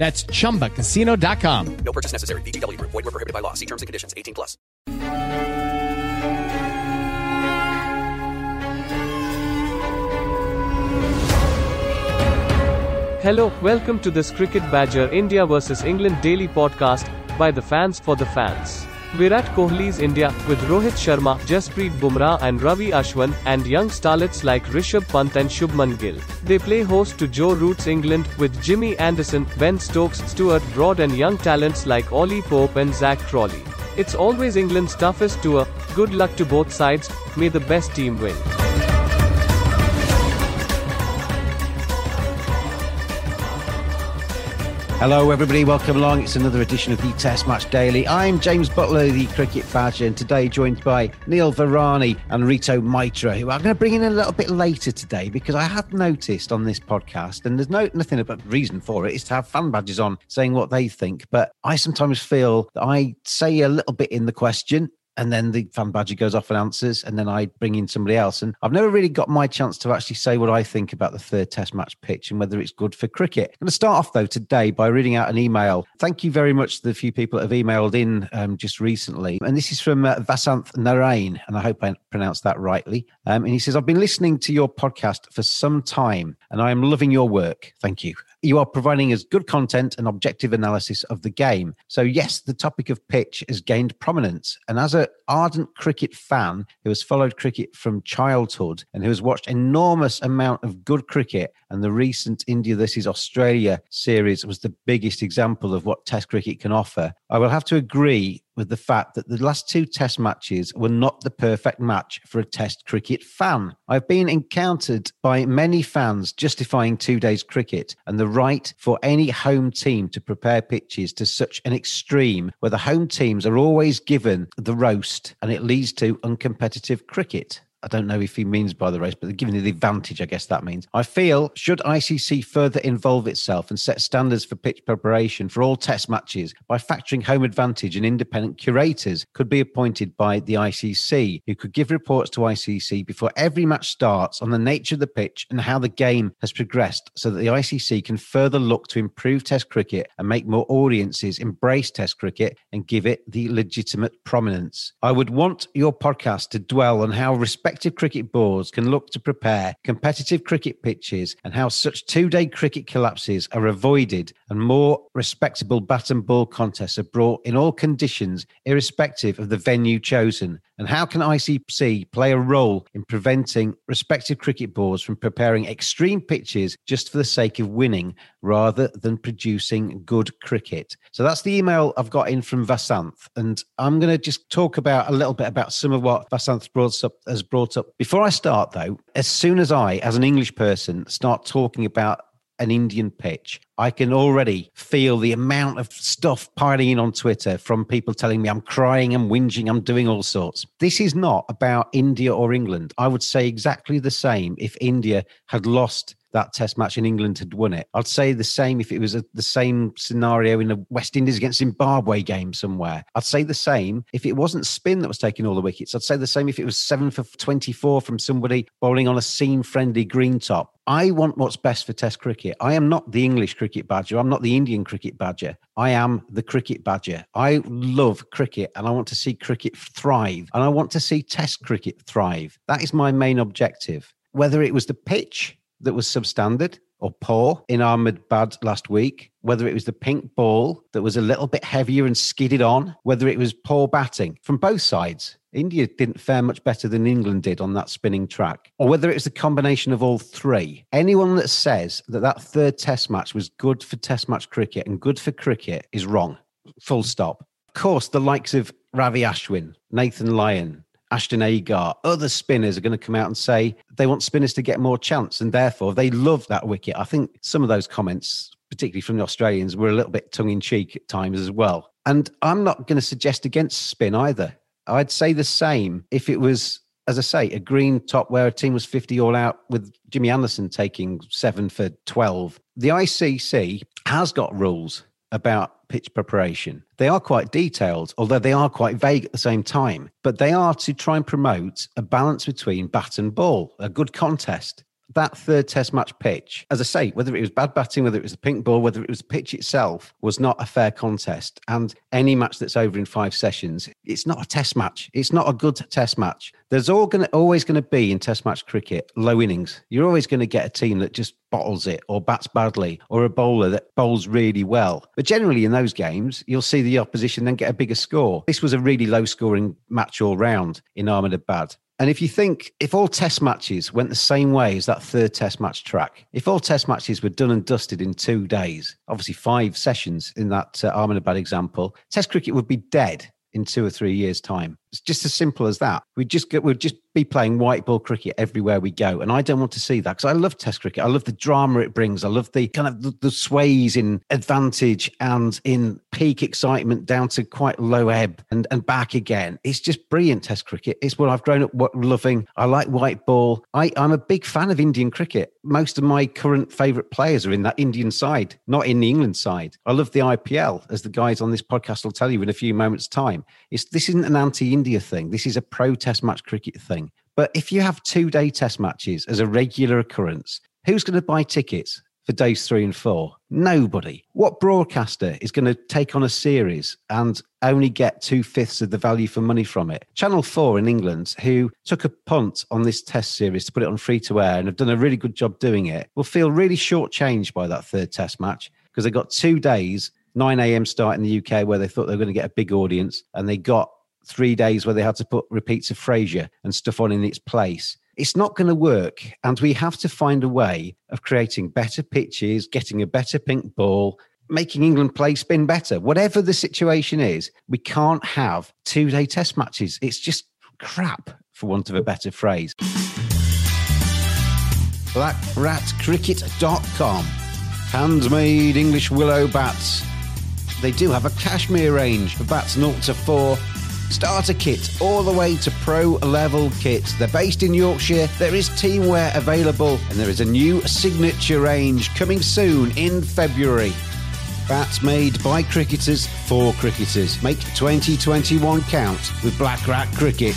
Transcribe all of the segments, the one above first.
That's chumbacasino.com. No purchase necessary. VGW Group. Void were prohibited by law. See terms and conditions. 18 plus. Hello, welcome to this Cricket Badger India vs England daily podcast by the fans for the fans. Virat Kohli's India with Rohit Sharma, Jasprit Bumrah and Ravi Ashwin and young starlets like Rishabh Pant and Shubman Gill. They play host to Joe Root's England with Jimmy Anderson, Ben Stokes, Stuart Broad and young talents like Ollie Pope and Zak Crawley. It's always England's toughest tour. Good luck to both sides. May the best team win. Hello, everybody. Welcome along. It's another edition of the Test Match Daily. I'm James Butler, the cricket badger, and today joined by Neil Varani and Rito Mitra, who I'm going to bring in a little bit later today because I have noticed on this podcast, and there's no nothing but reason for it, is to have fan badges on saying what they think. But I sometimes feel that I say a little bit in the question and then the fan badger goes off and answers, and then I bring in somebody else. And I've never really got my chance to actually say what I think about the third Test match pitch and whether it's good for cricket. I'm going to start off though today by reading out an email. Thank you very much to the few people that have emailed in um, just recently, and this is from uh, Vasanth Narain, and I hope I pronounced that rightly. Um, and he says, "I've been listening to your podcast for some time, and I am loving your work. Thank you." you are providing us good content and objective analysis of the game. So, yes, the topic of pitch has gained prominence. And as an ardent cricket fan who has followed cricket from childhood and who has watched enormous amount of good cricket, and the recent India versus Australia series was the biggest example of what Test cricket can offer, I will have to agree with the fact that the last two test matches were not the perfect match for a test cricket fan. I've been encountered by many fans justifying two days cricket and the right for any home team to prepare pitches to such an extreme where the home teams are always given the roast and it leads to uncompetitive cricket. I don't know if he means by the race, but you the advantage, I guess that means. I feel should ICC further involve itself and set standards for pitch preparation for all test matches by factoring home advantage and independent curators could be appointed by the ICC who could give reports to ICC before every match starts on the nature of the pitch and how the game has progressed so that the ICC can further look to improve test cricket and make more audiences embrace test cricket and give it the legitimate prominence. I would want your podcast to dwell on how respect respective cricket boards can look to prepare competitive cricket pitches and how such two day cricket collapses are avoided and more respectable bat and ball contests are brought in all conditions, irrespective of the venue chosen. And how can ICC play a role in preventing respective cricket boards from preparing extreme pitches just for the sake of winning rather than producing good cricket? So that's the email I've got in from Vasanth. And I'm going to just talk about a little bit about some of what Vasanth brought up, has brought up. Before I start, though, as soon as I, as an English person, start talking about an Indian pitch, I can already feel the amount of stuff piling in on Twitter from people telling me I'm crying, I'm whinging, I'm doing all sorts. This is not about India or England. I would say exactly the same if India had lost that test match and England had won it. I'd say the same if it was a, the same scenario in the West Indies against Zimbabwe game somewhere. I'd say the same if it wasn't spin that was taking all the wickets. I'd say the same if it was seven for 24 from somebody bowling on a seam friendly green top. I want what's best for Test cricket. I am not the English cricket badger. I'm not the Indian cricket badger. I am the cricket badger. I love cricket and I want to see cricket thrive and I want to see Test cricket thrive. That is my main objective. Whether it was the pitch that was substandard or poor in Ahmedabad last week, whether it was the pink ball that was a little bit heavier and skidded on, whether it was poor batting from both sides. India didn't fare much better than England did on that spinning track, or whether it was the combination of all three. Anyone that says that that third test match was good for test match cricket and good for cricket is wrong. Full stop. Of course, the likes of Ravi Ashwin, Nathan Lyon, Ashton Agar, other spinners are going to come out and say they want spinners to get more chance and therefore they love that wicket. I think some of those comments, particularly from the Australians, were a little bit tongue in cheek at times as well. And I'm not going to suggest against spin either. I'd say the same if it was, as I say, a green top where a team was 50 all out with Jimmy Anderson taking seven for 12. The ICC has got rules about pitch preparation. They are quite detailed, although they are quite vague at the same time. But they are to try and promote a balance between bat and ball, a good contest that third test match pitch, as I say, whether it was bad batting, whether it was the pink ball, whether it was the pitch itself, was not a fair contest. And any match that's over in five sessions, it's not a test match. It's not a good test match. There's all gonna, always going to be in test match cricket low innings. You're always going to get a team that just bottles it or bats badly or a bowler that bowls really well. But generally in those games, you'll see the opposition then get a bigger score. This was a really low scoring match all round in Ahmedabad. And if you think, if all test matches went the same way as that third test match track, if all test matches were done and dusted in two days, obviously five sessions in that uh, Ahmedabad example, test cricket would be dead in two or three years' time. It's just as simple as that. We just get, we'd just be playing white ball cricket everywhere we go, and I don't want to see that because I love Test cricket. I love the drama it brings. I love the kind of the, the, sways in advantage and in peak excitement down to quite low ebb and and back again. It's just brilliant Test cricket. It's what I've grown up loving. I like white ball. I I'm a big fan of Indian cricket. Most of my current favourite players are in that Indian side, not in the England side. I love the IPL, as the guys on this podcast will tell you in a few moments' time. It's this isn't an anti India thing. This is a pro test match cricket thing. But if you have two day test matches as a regular occurrence, who's going to buy tickets for days three and four? Nobody. What broadcaster is going to take on a series and only get two fifths of the value for money from it? Channel 4 in England, who took a punt on this test series to put it on free to air and have done a really good job doing it, will feel really shortchanged by that third test match because they got two days 9 a.m. start in the UK where they thought they were going to get a big audience and they got three days where they had to put repeats of Frasier and stuff on in its place. It's not going to work. And we have to find a way of creating better pitches, getting a better pink ball, making England play spin better. Whatever the situation is, we can't have two day test matches. It's just crap, for want of a better phrase. BlackRatCricket.com. Handmade English willow bats. They do have a Kashmir range of bats 0 to 4 starter kit all the way to pro level kits. They're based in Yorkshire. There is teamwear available and there is a new signature range coming soon in February. Bats made by cricketers for cricketers. Make 2021 count with Black Rat Cricket.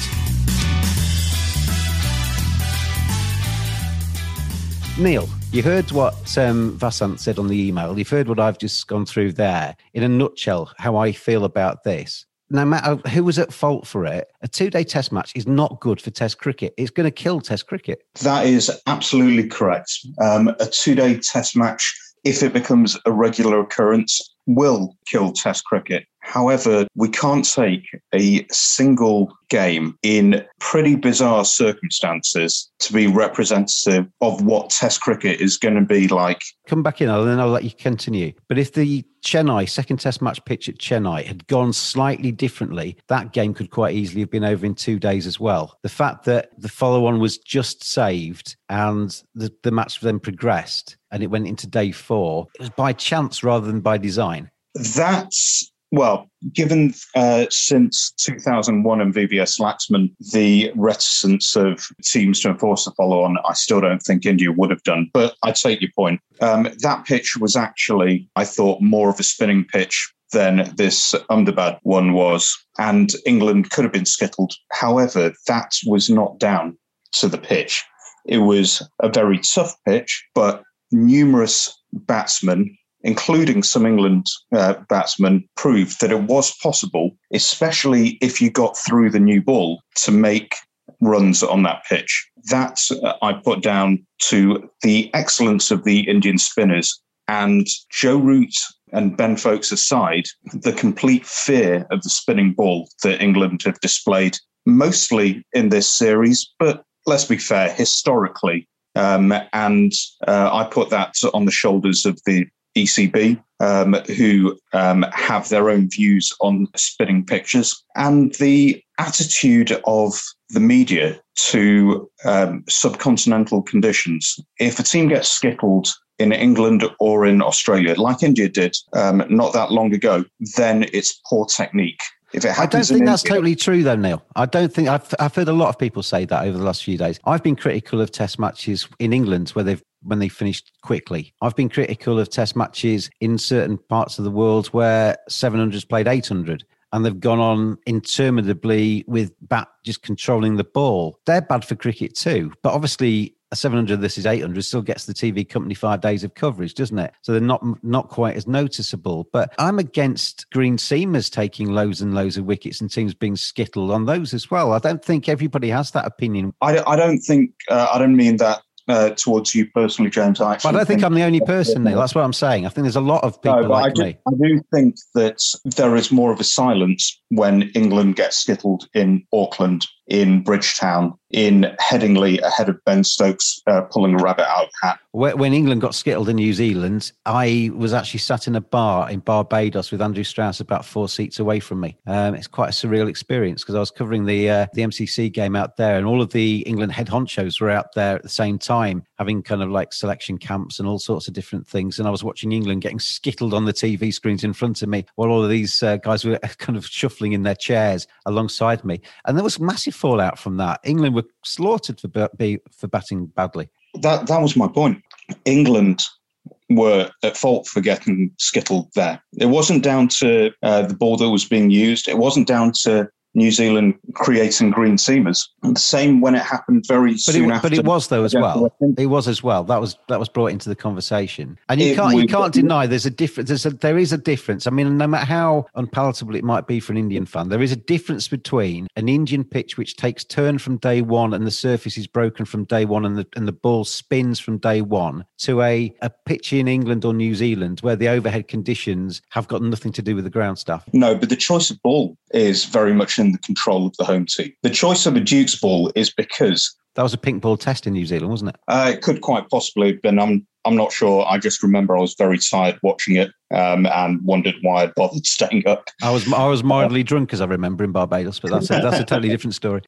Neil, you heard what um, Vasant said on the email. You've heard what I've just gone through there. In a nutshell, how I feel about this no matter who was at fault for it, a two day test match is not good for test cricket. It's going to kill test cricket. That is absolutely correct. Um, a two day test match, if it becomes a regular occurrence, will kill test cricket. However, we can't take a single game in pretty bizarre circumstances to be representative of what Test cricket is going to be like. Come back in, and then I'll let you continue. But if the Chennai second Test match pitch at Chennai had gone slightly differently, that game could quite easily have been over in two days as well. The fact that the follow on was just saved and the, the match then progressed and it went into day four, it was by chance rather than by design. That's Well, given uh, since 2001 and VVS Laxman, the reticence of teams to enforce the follow on, I still don't think India would have done. But I take your point. Um, that pitch was actually, I thought, more of a spinning pitch than this Ahmedabad one was. And England could have been skittled. However, that was not down to the pitch. It was a very tough pitch, but numerous batsmen including some England uh, batsmen, proved that it was possible, especially if you got through the new ball, to make runs on that pitch. That uh, I put down to the excellence of the Indian spinners and Joe Root and Ben Foakes aside, the complete fear of the spinning ball that England have displayed mostly in this series, but let's be fair, historically. Um, and uh, I put that on the shoulders of the ECB, um, who um, have their own views on spinning pictures, and the attitude of the media to um, subcontinental conditions. If a team gets skittled in England or in Australia, like India did um, not that long ago, then it's poor technique. If it I don't think in that's India- totally true, though, Neil. I don't think I've, I've heard a lot of people say that over the last few days. I've been critical of Test matches in England where they've when they finished quickly. I've been critical of Test matches in certain parts of the world where 700's played 800 and they've gone on interminably with bat just controlling the ball. They're bad for cricket too, but obviously a 700 this is 800 still gets the tv company five days of coverage doesn't it so they're not not quite as noticeable but i'm against green seamers taking loads and loads of wickets and teams being skittled on those as well i don't think everybody has that opinion I, I don't think, uh, I don't mean that uh, towards you personally, James. I actually i don't think i'm the only person neil that's what i'm saying i think there's a lot of people No, but I like do, me I do think that there is more of a silence when England gets skittled in Auckland, in Bridgetown, in Headingley ahead of Ben Stokes uh, pulling a rabbit out of the hat. When England got skittled in New Zealand, I was actually sat in a bar in Barbados with Andrew Strauss about four seats away from me. Um, it's quite a surreal experience because I was covering the uh, the MCC game out there, and all of the England head honchos were out there at the same time, having kind of like selection camps and all sorts of different things. And I was watching England getting skittled on the TV screens in front of me, while all of these uh, guys were kind of shuffling in their chairs alongside me. And there was massive fallout from that. England were slaughtered for be- for batting badly. That that was my point. England were at fault for getting skittled there. It wasn't down to uh, the ball that was being used. It wasn't down to New Zealand creating green seamers. And the same when it happened very But soon it, after. but it was though as well. It was as well. That was that was brought into the conversation, and you It can't you can't deny there's a difference. There's a, there is a difference. I mean, no matter how unpalatable it might be for an Indian fan, there is a difference between an Indian pitch which takes turn from day one and the surface is broken from day one and the and the ball spins from day one to a a pitch in England or New Zealand where the overhead conditions have got nothing to do with the ground stuff. No, but the choice of ball is very much in the control of the home team. The choice of a Duke's ball is because That was a pink ball test in New Zealand, wasn't it? uh, it could quite possibly have been. I'm I'm not sure. I just remember I was very tired watching it um, and wondered why I bothered staying up. I was I was mildly drunk as I remember in Barbados, but that's a, that's a totally different story.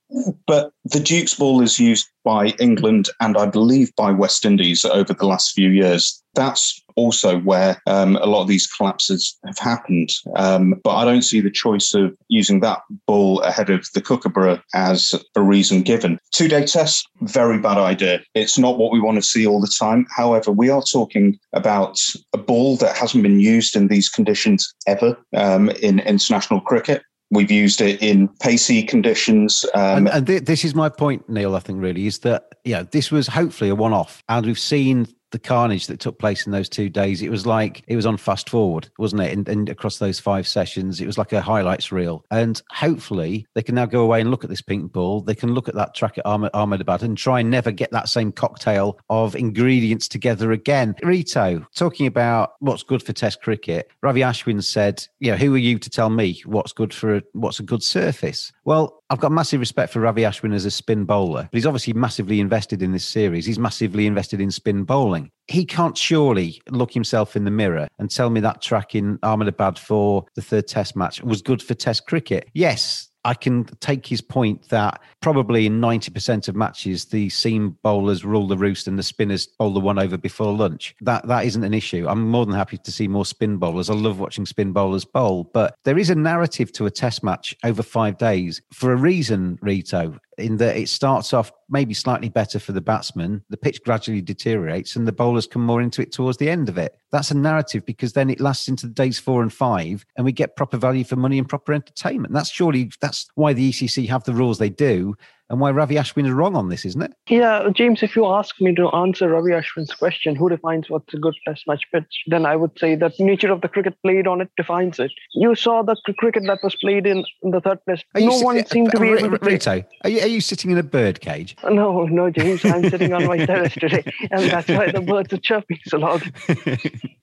But the Duke's ball is used by England and I believe by West Indies over the last few years. That's also where um, a lot of these collapses have happened. Um, but I don't see the choice of using that ball ahead of the Kookaburra as a reason given. Two day test, very bad idea. It's not what we want to see all the time. However, we are talking about a ball that hasn't been used in these conditions ever um, in international cricket. We've used it in pacey conditions. Um, and, and th- this is my point, Neil. I think really is that yeah, this was hopefully a one-off, and we've seen the carnage that took place in those two days. It was like it was on fast forward, wasn't it? And, and across those five sessions, it was like a highlights reel. And hopefully, they can now go away and look at this pink ball. They can look at that track at Ahmed- Ahmedabad and try and never get that same cocktail of ingredients together again. Rito, talking about what's good for Test cricket, Ravi Ashwin said, "You know, who are you to tell me what's good for a, what's a good surface?" Well, I've got massive respect for Ravi Ashwin as a spin bowler, but he's obviously massively invested in this series. He's massively invested in spin bowling. He can't surely look himself in the mirror and tell me that track in Ahmedabad for the third test match was good for test cricket. Yes, I can take his point that probably in 90% of matches, the seam bowlers rule the roost and the spinners bowl the one over before lunch. That That isn't an issue. I'm more than happy to see more spin bowlers. I love watching spin bowlers bowl, but there is a narrative to a test match over five days for a reason, Rito in that it starts off maybe slightly better for the batsman, the pitch gradually deteriorates, and the bowlers come more into it towards the end of it. That's a narrative because then it lasts into the days four and five, and we get proper value for money and proper entertainment. That's surely that's why the ICC have the rules they do, and why Ravi Ashwin is wrong on this, isn't it? Yeah, James, if you ask me to answer Ravi Ashwin's question, who defines what's a good test match pitch, then I would say that nature of the cricket played on it defines it. You saw the cricket that was played in, in the third. Are no one seemed to be uh, able to. Rito, are you, are you sitting in a bird cage? No, no, James, I'm sitting on my terrace today, and that's why the birds are chirping so loud.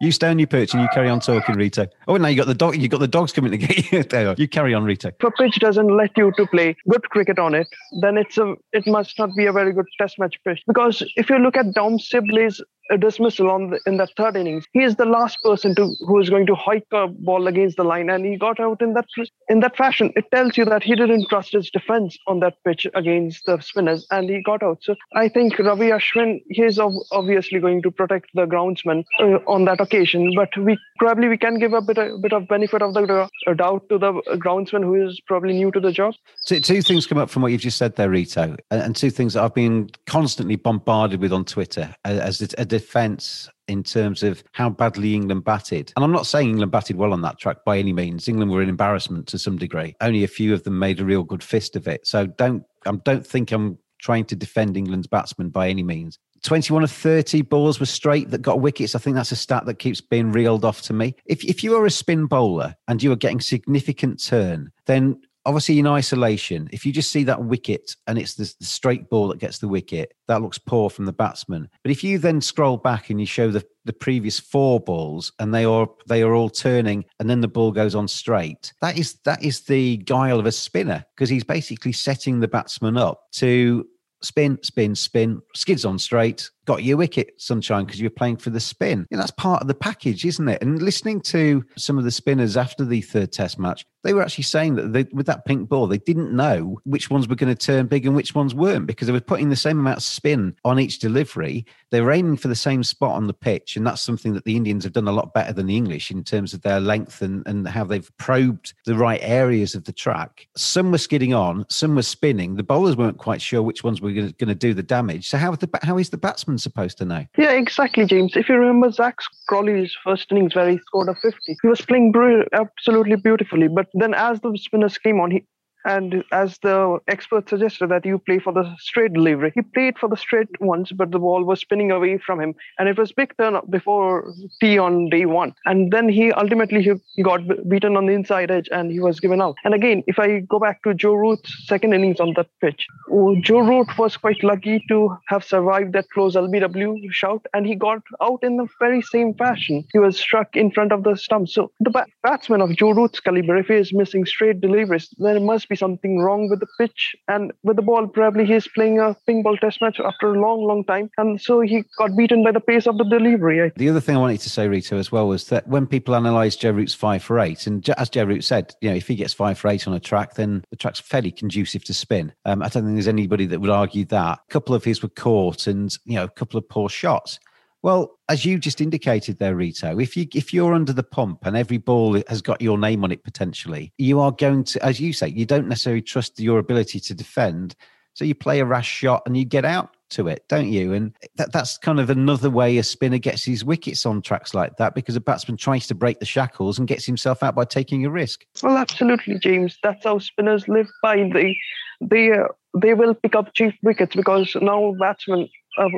you stay on your perch and you carry on talking, Rito. Oh, now you got the dog. You got the dogs coming to get you. There you. Carry on, Rito. If a pitch doesn't let you to play good cricket on it, then it's a it must not be a very good test match pitch. Because if you look at Dom Sibley's uh, dismissal on the, in that third innings, he is the last person to who is going to hike a ball against the line, and he got out in that in that fashion. It tells you that he didn't trust his defense on that pitch against the spinners, and he got out. So I think Ravi Ashwin he is ob- obviously going to protect the groundsman uh, on that occasion, but we probably we can give a bit a bit of benefit of the doubt to the groundsman who is probably new to the job. Two, two things come up from what you've just said there, Rito, and, and two things that I've been constantly bombarded with on Twitter as, as a, a defence in terms of how badly England batted. And I'm not saying England batted well on that track by any means. England were an embarrassment to some degree. Only a few of them made a real good fist of it. So don't I don't think I'm trying to defend England's batsmen by any means. 21 of 30 balls were straight that got wickets. I think that's a stat that keeps being reeled off to me. If, if you are a spin bowler and you are getting significant turn, then obviously in isolation, if you just see that wicket and it's the, straight ball that gets the wicket, that looks poor from the batsman. But if you then scroll back and you show the, the previous four balls and they are they are all turning and then the ball goes on straight, that is that is the guile of a spinner because he's basically setting the batsman up to spin, spin, spin, skids on straight, got your wicket, sunshine, because you're playing for the spin. And that's part of the package, isn't it? And listening to some of the spinners after the third test match, they were actually saying that they, with that pink ball, they didn't know which ones were going to turn big and which ones weren't because they were putting the same amount of spin on each delivery. They were aiming for the same spot on the pitch. And that's something that the Indians have done a lot better than the English in terms of their length and, and how they've probed the right areas of the track. Some were skidding on, some were spinning. The bowlers weren't quite sure which ones were going to do the damage. So how, the, how is the batsman supposed to know? Yeah, exactly, James. If you remember Zak Crawley's first innings where he scored a 50, he was playing absolutely beautifully. But then as the spinners came on, he and as the expert suggested that you play for the straight delivery, he played for the straight ones, but the ball was spinning away from him, and it was big turn up before T on day one. And then he ultimately he got beaten on the inside edge, and he was given out. And again, if I go back to Joe Root's second innings on that pitch, oh, Joe Root was quite lucky to have survived that close LBW shout, and he got out in the very same fashion. He was struck in front of the stump. So the batsman of Joe Root's caliber, if he is missing straight deliveries, then it must be something wrong with the pitch and with the ball. Probably he's playing a pink ball test match after a long, long time. And so he got beaten by the pace of the delivery. The other thing I wanted to say, Rito, as well, was that when people analyse Joe Root's five for eight, and as Joe Root said, you know, if he gets five for eight on a track, then the track's fairly conducive to spin. Um, I don't think there's anybody that would argue that. A couple of his were caught and, you know, a couple of poor shots. Well, as you just indicated there, Rito, if you if you're under the pump and every ball has got your name on it potentially, you are going to, as you say, you don't necessarily trust your ability to defend. So you play a rash shot and you get out to it, don't you? And that, that's kind of another way a spinner gets his wickets on tracks like that because a batsman tries to break the shackles and gets himself out by taking a risk. Well, absolutely, James. That's how spinners live by. They they uh, they will pick up cheap wickets because now batsmen. Uh,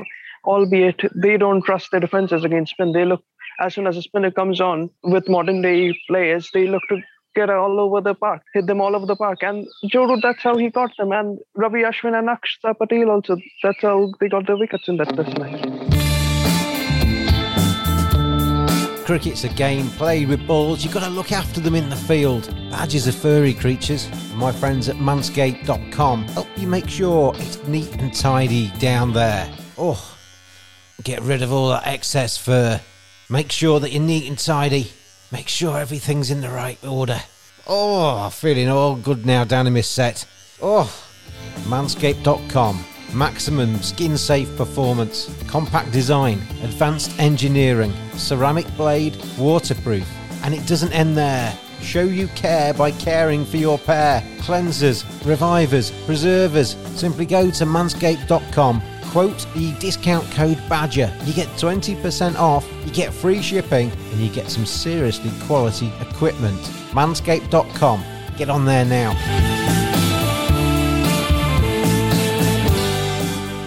albeit they don't trust their defenses against spin. They look as soon as a spinner comes on with modern day players, they look to get all over the park, hit them all over the park. And Joe Root, that's how he got them. And Ravi Ashwin and Akshar Patel also, that's how they got the wickets in that test match. Cricket's a game played with balls. You've got to look after them in the field. Badgers are furry creatures. My friends at manscaped.com help you make sure it's neat and tidy down there. Oh, Get rid of all that excess fur. Make sure that you're neat and tidy. Make sure everything's in the right order. Oh, feeling all good now down in my set. Oh, manscaped.com. Maximum skin safe performance, compact design, advanced engineering, ceramic blade, waterproof. And it doesn't end there. Show you care by caring for your pair. Cleansers, revivers, preservers. Simply go to manscaped.com quote the discount code BADGER. You get 20% off, you get free shipping, and you get some seriously quality equipment. Manscaped.com. Get on there now.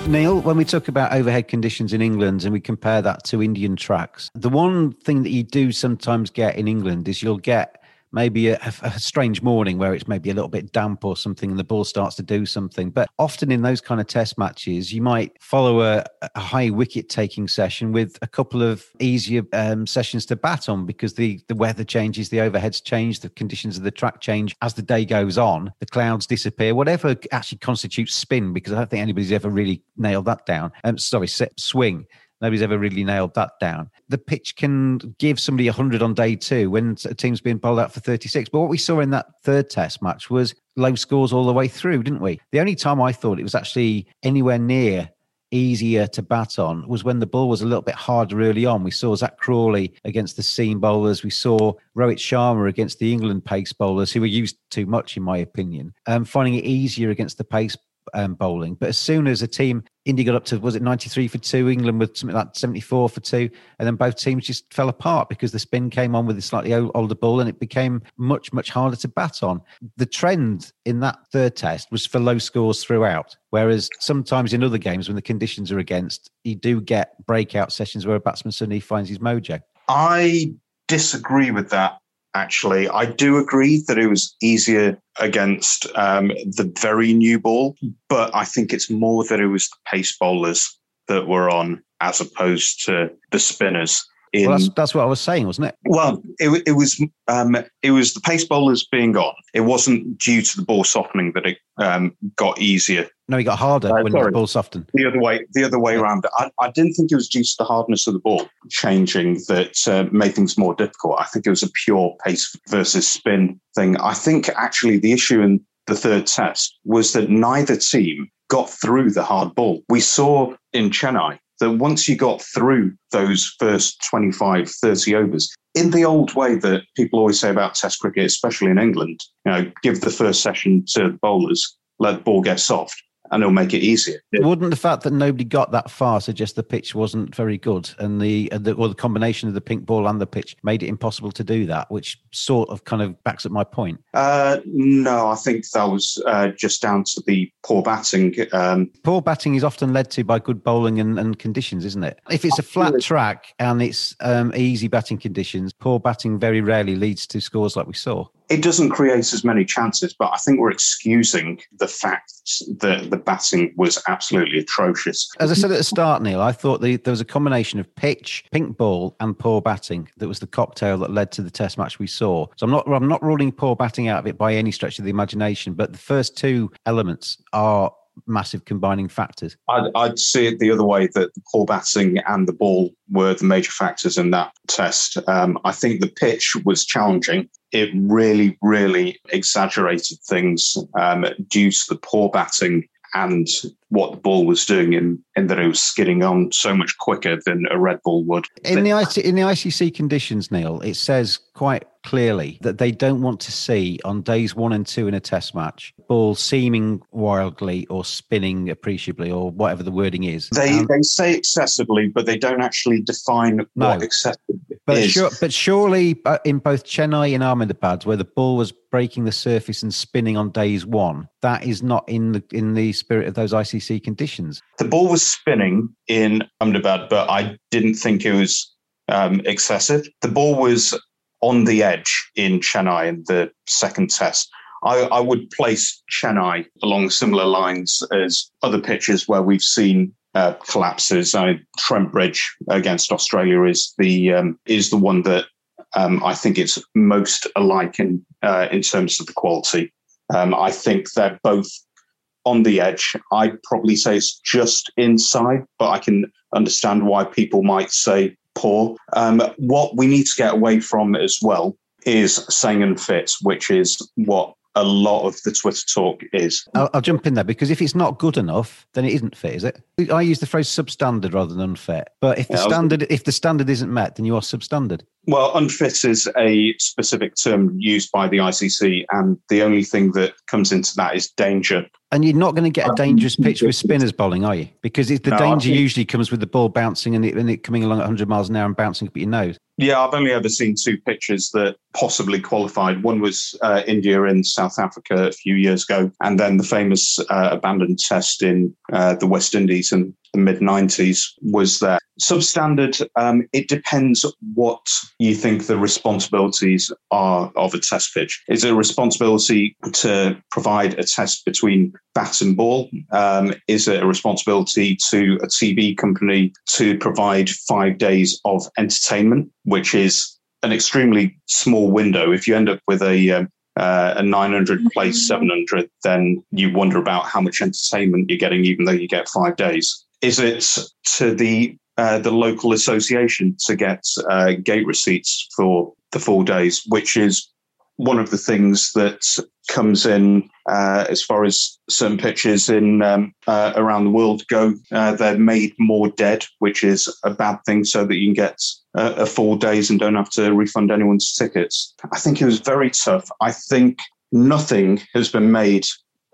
Neil, when we talk about overhead conditions in England and we compare that to Indian tracks, the one thing that you do sometimes get in England is you'll get maybe a, a, strange morning where it's maybe a little bit damp or something and the ball starts to do something. But often in those kind of test matches, you might follow a, a high wicket taking session with a couple of easier um, sessions to bat on because the, the weather changes, the overheads change, the conditions of the track change as the day goes on, the clouds disappear, whatever actually constitutes spin, because I don't think anybody's ever really nailed that down. Um, sorry, swing Nobody's ever really nailed that down. The pitch can give somebody 100 on day two when a team's being bowled out for 36. But what we saw in that third test match was low scores all the way through, didn't we? The only time I thought it was actually anywhere near easier to bat on was when the ball was a little bit harder early on. We saw Zak Crawley against the seam bowlers. We saw Rohit Sharma against the England pace bowlers, who were used too much, in my opinion, um, finding it easier against the pace um, bowling. But as soon as a team, India got up to, was it 93 for two, England with something like 74 for two, and then both teams just fell apart because the spin came on with a slightly older ball and it became much, much harder to bat on. The trend in that third test was for low scores throughout. Whereas sometimes in other games, when the conditions are against, you do get breakout sessions where a batsman suddenly finds his mojo. I disagree with that actually. I do agree that it was easier against um, the very new ball, but I think it's more that it was the pace bowlers that were on as opposed to the spinners. In, well, that's, that's what I was saying, wasn't it? Well, it, it was um, it was the pace bowlers being on. It wasn't due to the ball softening that it um, got easier. No, it got harder uh, when sorry, the ball softened. The other way, the other way yeah. around. I, I, didn't think it was due to the hardness of the ball changing that uh, made things more difficult. I think it was a pure pace versus spin thing. I think actually the issue in the third test was that neither team got through the hard ball. We saw in Chennai that once you got through those first 25, 30 overs, in the old way that people always say about Test cricket, especially in England, you know, give the first session to the bowlers, let the ball get soft and it'll make it easier. Wouldn't the fact that nobody got that far suggest the pitch wasn't very good, and the, the or the combination of the pink ball and the pitch made it impossible to do that, which sort of kind of backs up my point. Uh, no, I think that was uh, just down to the poor batting. Um, poor batting is often led to by good bowling and, and conditions, isn't it? If it's a flat track and it's um, easy batting conditions, poor batting very rarely leads to scores like we saw it doesn't create as many chances, but I think we're excusing the fact that the batting was absolutely atrocious. As I said at the start, Neil, I thought the, there was a combination of pitch, pink ball, and poor batting that was the cocktail that led to the Test match we saw. So I'm not I'm not ruling poor batting out of it by any stretch of the imagination, but the first two elements are massive combining factors? I'd, I'd, see it the other way that the poor batting and the ball were the major factors in that test. Um, I think the pitch was challenging. It really, really exaggerated things um, due to the poor batting and what the ball was doing in, in that it was skidding on so much quicker than a red ball would. In the IC, in the ICC conditions, Neil, it says quite clearly that they don't want to see on days one and two in a test match ball seaming wildly or spinning appreciably or whatever the wording is. They um, they say excessively, but they don't actually define no, what excessive but is. Sure, but surely uh, in both Chennai and Ahmedabad, where the ball was breaking the surface and spinning on days one, that is not in the in the spirit of those ICC conditions. The ball was spinning in Ahmedabad, but I didn't think it was um, excessive. The ball was on the edge in Chennai in the second test. I, I, would place Chennai along similar lines as other pitches where we've seen uh, collapses. I, Trent Bridge against Australia is the um, is the one that um, I think it's most alike in uh, in terms of the quality. Um, I think they're both on the edge. I'd probably say it's just inside, but I can understand why people might say poor. Um, what we need to get away from as well is saying and unfit, which is what a lot of the Twitter talk is. I'll, I'll, jump in there because if it's not good enough, then it isn't fit, is it? I use the phrase substandard rather than unfit. But if the standard if the standard isn't met, then you are substandard. Well, unfit is a specific term used by the ICC, and the only thing that comes into that is danger. And you're not going to get a dangerous pitch with spinners bowling, are you? Because the no, danger think... usually comes with the ball bouncing and it, and it coming along at 100 miles an hour and bouncing up your nose. Yeah, I've only ever seen two pitches that possibly qualified. One was uh, India in South Africa a few years ago, and then the famous uh, abandoned test in uh, the West Indies in the mid 90s was there. Substandard, um, it depends what you think the responsibilities are of a test pitch. Is it a responsibility to provide a test between bat and ball? Um, is it a responsibility to a TV company to provide five days of entertainment, which is an extremely small window? If you end up with a um, uh, a 900 place 700, then you wonder about how much entertainment you're getting, even though you get five days. Is it to the uh, the local association to get uh, gate receipts for the four days, which is one of the things that comes in uh, as far as certain pitches in um, uh, around the world go. Uh, they're made more dead, which is a bad thing, so that you can get a four days and don't have to refund anyone's tickets. I think it was very tough. I think nothing has been made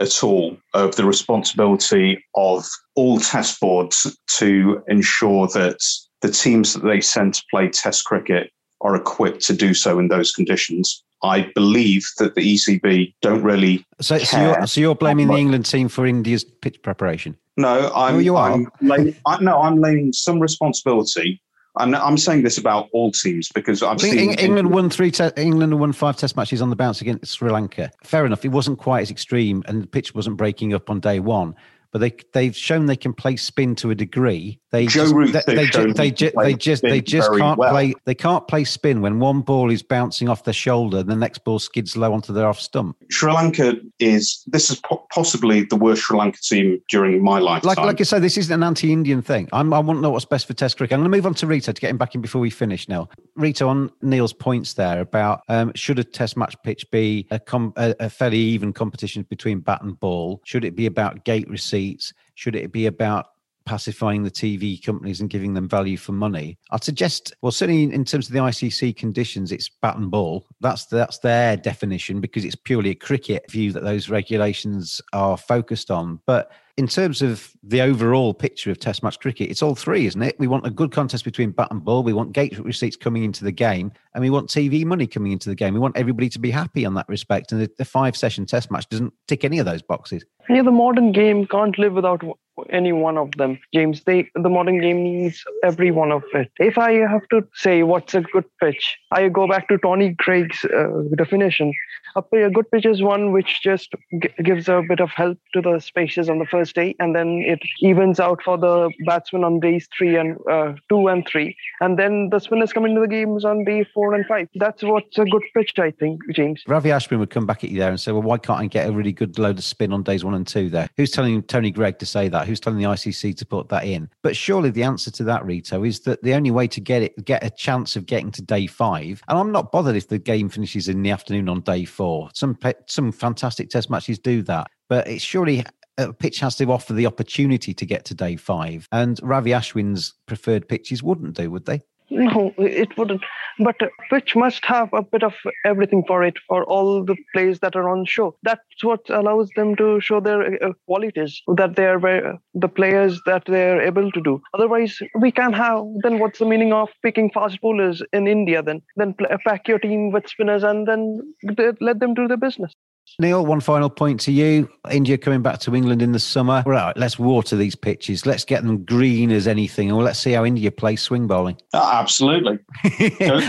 at all of the responsibility of all test boards to ensure that the teams that they send to play test cricket are equipped to do so in those conditions. I believe that the ECB don't really. So, so you're, so you're blaming the England team for India's pitch preparation? No, I'm. Oh, you are. I'm laying, I, no, I'm laying some responsibility and I'm saying this about all teams because I've seen England won three. Te- England won five Test matches on the bounce against Sri Lanka. Fair enough, it wasn't quite as extreme, and the pitch wasn't breaking up on day one. But they they've shown they can play spin to a degree they Joe just, Root they, they, ju- they, ju- they just they just can't well. play they can't play spin when one ball is bouncing off their shoulder and the next ball skids low onto their off stump. Sri Lanka is this is po- possibly the worst Sri Lanka team during my lifetime. Like like I said, this isn't an anti-Indian thing. I'm, I want to know what's best for Test cricket. I'm going to move on to Rito to get him back in before we finish. Now, Rito, on Neil's points there about um, should a Test match pitch be a, com- a, a fairly even competition between bat and ball? Should it be about gate receipts? Should it be about pacifying the TV companies and giving them value for money. I'd suggest, well, certainly in terms of the ICC conditions, it's bat and ball. That's that's their definition because it's purely a cricket view that those regulations are focused on. But in terms of the overall picture of Test match cricket, it's all three, isn't it? We want a good contest between bat and ball. We want gate receipts coming into the game, and we want TV money coming into the game. We want everybody to be happy on that respect. And the, the five session Test match doesn't tick any of those boxes. Yeah, the modern game can't live without any one of them. James they the modern game needs every one of it. If i have to say what's a good pitch i go back to tony greig's uh, definition. A, good pitch is one which just gives a bit of help to the spaces on the first day and then it evens out for the batsmen on days three and uh, two and three. And then the spinners come into the games on day four and five. That's what's a good pitch i think james. Ravi ashwin would come back at you there and say well why can't i get a really good load of spin on days one and two there? Who's telling tony greig to say that Who's telling the ICC to put that in? But surely the answer to that, Rito, is that the only way to get it, get a chance of getting to day five, and I'm not bothered if the game finishes in the afternoon on day four. Some some fantastic Test matches do that, but it's surely a pitch has to offer the opportunity to get to day five. And Ravi Ashwin's preferred pitches wouldn't do, would they? No, it wouldn't. But pitch must have a bit of everything for it, for all the plays that are on show. That's what allows them to show their uh, qualities, that they are the players that they're able to do. Otherwise, we can't have, then what's the meaning of picking fast bowlers in India then? Then pack your team with spinners and then let them do the business. Neil, one final point to you. India coming back to England in the summer. Right, let's water these pitches. Let's get them green as anything, and let's see how India plays swing bowling. Uh, absolutely.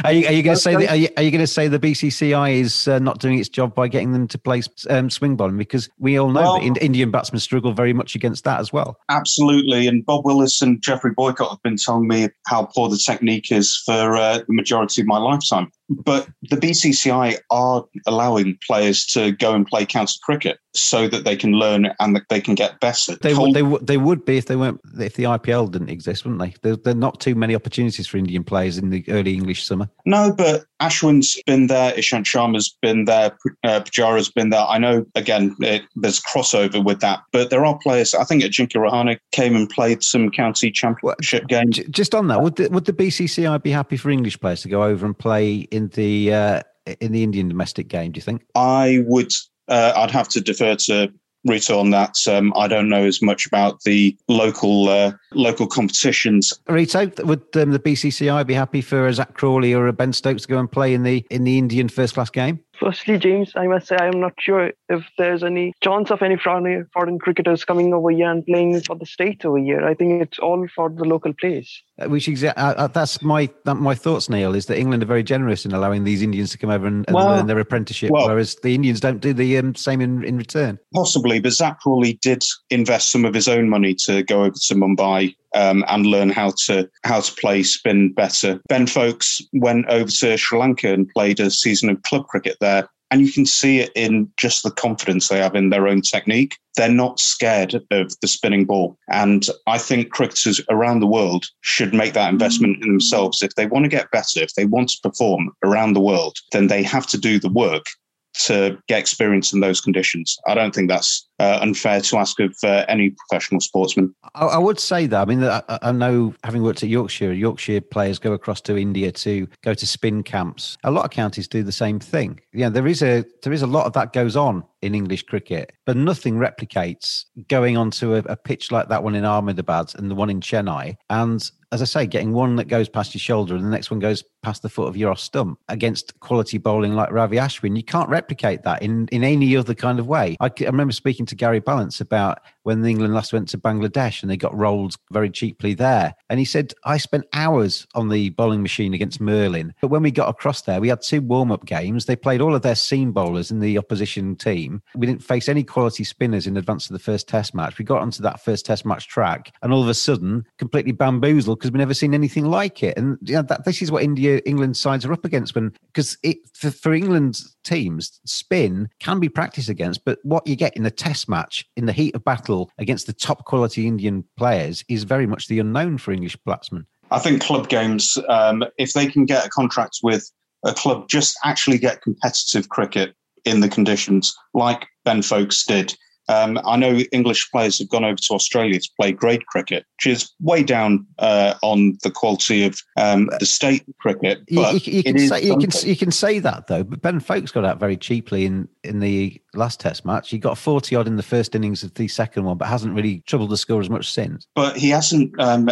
are you, you going to say? The, are you, you going to say the BCCI is uh, not doing its job by getting them to play um, swing bowling? Because we all know well, that Indian batsmen struggle very much against that as well. Absolutely, and Bob Willis and Geoffrey Boycott have been telling me how poor the technique is for uh, the majority of my lifetime. But the BCCI are allowing players to go and play county cricket. So that they can learn and that they can get better. They, would, they, would, they would be if they weren't if the IPL didn't exist, wouldn't they? There, there are not too many opportunities for Indian players in the early English summer. No, but Ashwin's been there, Ishant Sharma's been there, uh, Pujara's been there. I know, again, it, there's crossover with that, but there are players. I think Ajinkya Rahane came and played some county championship games. J- Just on that, would the, would the BCCI be happy for English players to go over and play in the uh, in the Indian domestic game? Do you think? I would, uh, I'd have to defer to Rito on that. Um, I don't know as much about the local uh, local competitions. Rito, would um, the BCCI be happy for a Zak Crawley or a Ben Stokes to go and play in the in the Indian first class game? Firstly, James, I must say I am not sure if there's any chance of any foreign, foreign cricketers coming over here and playing for the state over here. I think it's all for the local players. Uh, Which exa- uh, uh, that's my that, my thoughts, Neil. Is that England are very generous in allowing these Indians to come over and, and Well- learn their apprenticeship, well- whereas the Indians don't do the um, same in, in return. Possibly, but Zak Crawley did invest some of his own money to go over to Mumbai um, and learn how to how to play spin better. Ben Foakes went over to Sri Lanka and played a season of club cricket there. And you can see it in just the confidence they have in their own technique. They're not scared of the spinning ball. And I think cricketers around the world should make that investment in themselves. If they want to get better, if they want to perform around the world, then they have to do the work to get experience in those conditions. I don't think that's uh, unfair to ask of uh, any professional sportsman. I, I would say that. I mean, I, I know having worked at Yorkshire, Yorkshire players go across to India to go to spin camps. A lot of counties do the same thing. Yeah, there is a there is a lot of that goes on in English cricket, but nothing replicates going onto a, a pitch like that one in Ahmedabad and the one in Chennai. And as I say, getting one that goes past your shoulder and the next one goes past the foot of your stump against quality bowling like Ravi Ashwin, you can't replicate that in, in any other kind of way. I remember speaking to Gary Ballance about when England last went to Bangladesh and they got rolled very cheaply there. And he said, I spent hours on the bowling machine against Merlin. But when we got across there, we had two warm up games. They played all of their seam bowlers in the opposition team. We didn't face any quality spinners in advance of the first test match. We got onto that first test match track and all of a sudden, completely bamboozled because we've never seen anything like it. And you know, that, this is what India, England sides are up against when, because it, for, for England's teams, spin can be practiced against, but what you get in a test match in the heat of battle against the top quality Indian players is very much the unknown for English batsmen. I think club games, um, if they can get a contract with a club, just actually get competitive cricket in the conditions like Ben Foakes did. Um, I know English players have gone over to Australia to play grade cricket, which is way down uh, on the quality of um, the state cricket. You, But you- you can say you can you can say that though, but Ben Foakes got out very cheaply in in the last Test match. He got forty odd in the first innings of the second one, but hasn't really troubled the score as much since. but he hasn't um,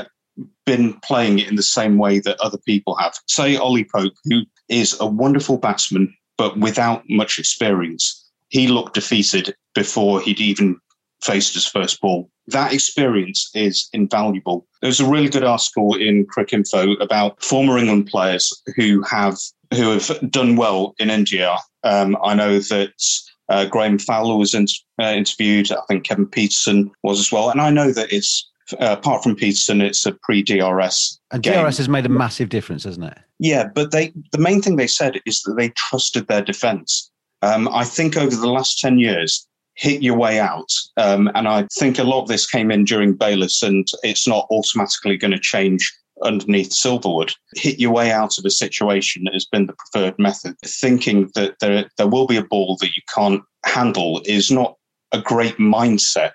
been playing it in the same way that other people have. Say Ollie Pope, who is a wonderful batsman, but without much experience. He looked defeated before he'd even faced his first ball. That experience is invaluable. There's a really good article in Cricinfo about former England players who have who have done well in India. Um, I know that uh, Graham Fowler was in, uh, interviewed. I think Kevin Pietersen was as well. And I know that it's uh, apart from Peterson, it's a pre-DRS And game. DRS has made a massive difference, hasn't it? Yeah, but they the main thing they said is that they trusted their defence. Um, I think over the last ten years, hit your way out, um, and I think a lot of this came in during Bayliss, and it's not automatically going to change underneath Silverwood. Hit your way out of a situation that has been the preferred method. Thinking that there there will be a ball that you can't handle is not a great mindset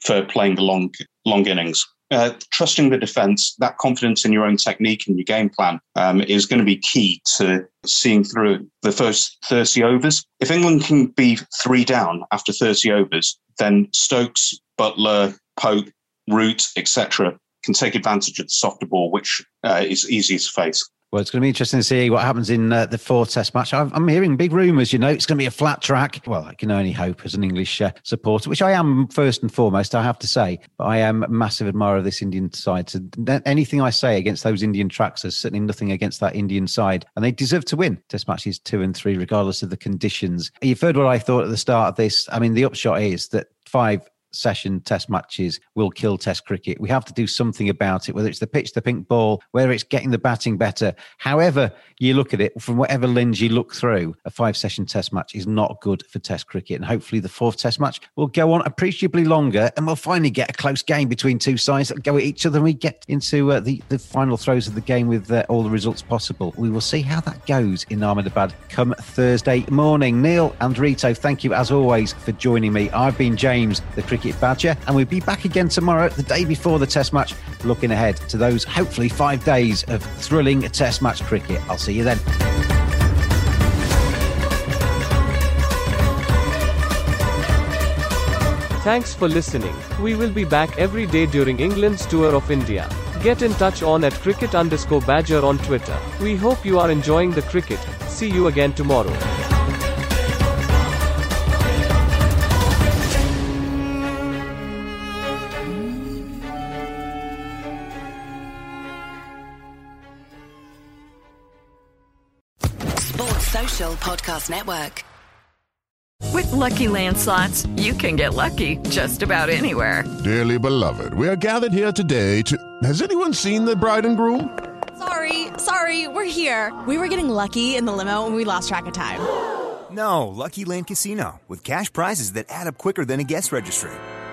for playing the long long innings. Uh, trusting the defence, that confidence in your own technique and your game plan um, is going to be key to seeing through the first 30 overs. If England can be three down after 30 overs, then Stokes, Buttler, Pope, Root, etc., can take advantage of the softer ball, which uh, is easier to face. Well, it's going to be interesting to see what happens in uh, the fourth Test match. I've, I'm hearing big rumours. You know, it's going to be a flat track. Well, I can only hope as an English uh, supporter, which I am first and foremost. I have to say, but I am a massive admirer of this Indian side. So anything I say against those Indian tracks is certainly nothing against that Indian side, and they deserve to win Test matches two and three, regardless of the conditions. You've heard what I thought at the start of this. I mean, the upshot is that five session test matches will kill test cricket. We have to do something about it, whether it's the pitch, the pink ball, whether it's getting the batting better. However, you look at it from whatever lens you look through, a five session test match is not good for test cricket. And hopefully the fourth test match will go on appreciably longer and we'll finally get a close game between two sides that go at each other and we get into uh, the, the final throes of the game with uh, all the results possible. We will see how that goes in Ahmedabad come Thursday morning. Neil and Rito, thank you as always for joining me. I've been James, the Cricket Badger, and we'll be back again tomorrow, the day before the Test match, looking ahead to those hopefully five days of thrilling Test match cricket. I'll see you then. Thanks for listening. We will be back every day during England's tour of India. Get in touch on at cricket underscore badger on Twitter. We hope you are enjoying the cricket. See you again tomorrow. Podcast Network. With Lucky Land slots, you can get lucky just about anywhere. Dearly beloved, we are gathered here today to. Has anyone seen the bride and groom? Sorry, sorry, we're here. We were getting lucky in the limo and we lost track of time. No, Lucky Land Casino, with cash prizes that add up quicker than a guest registry.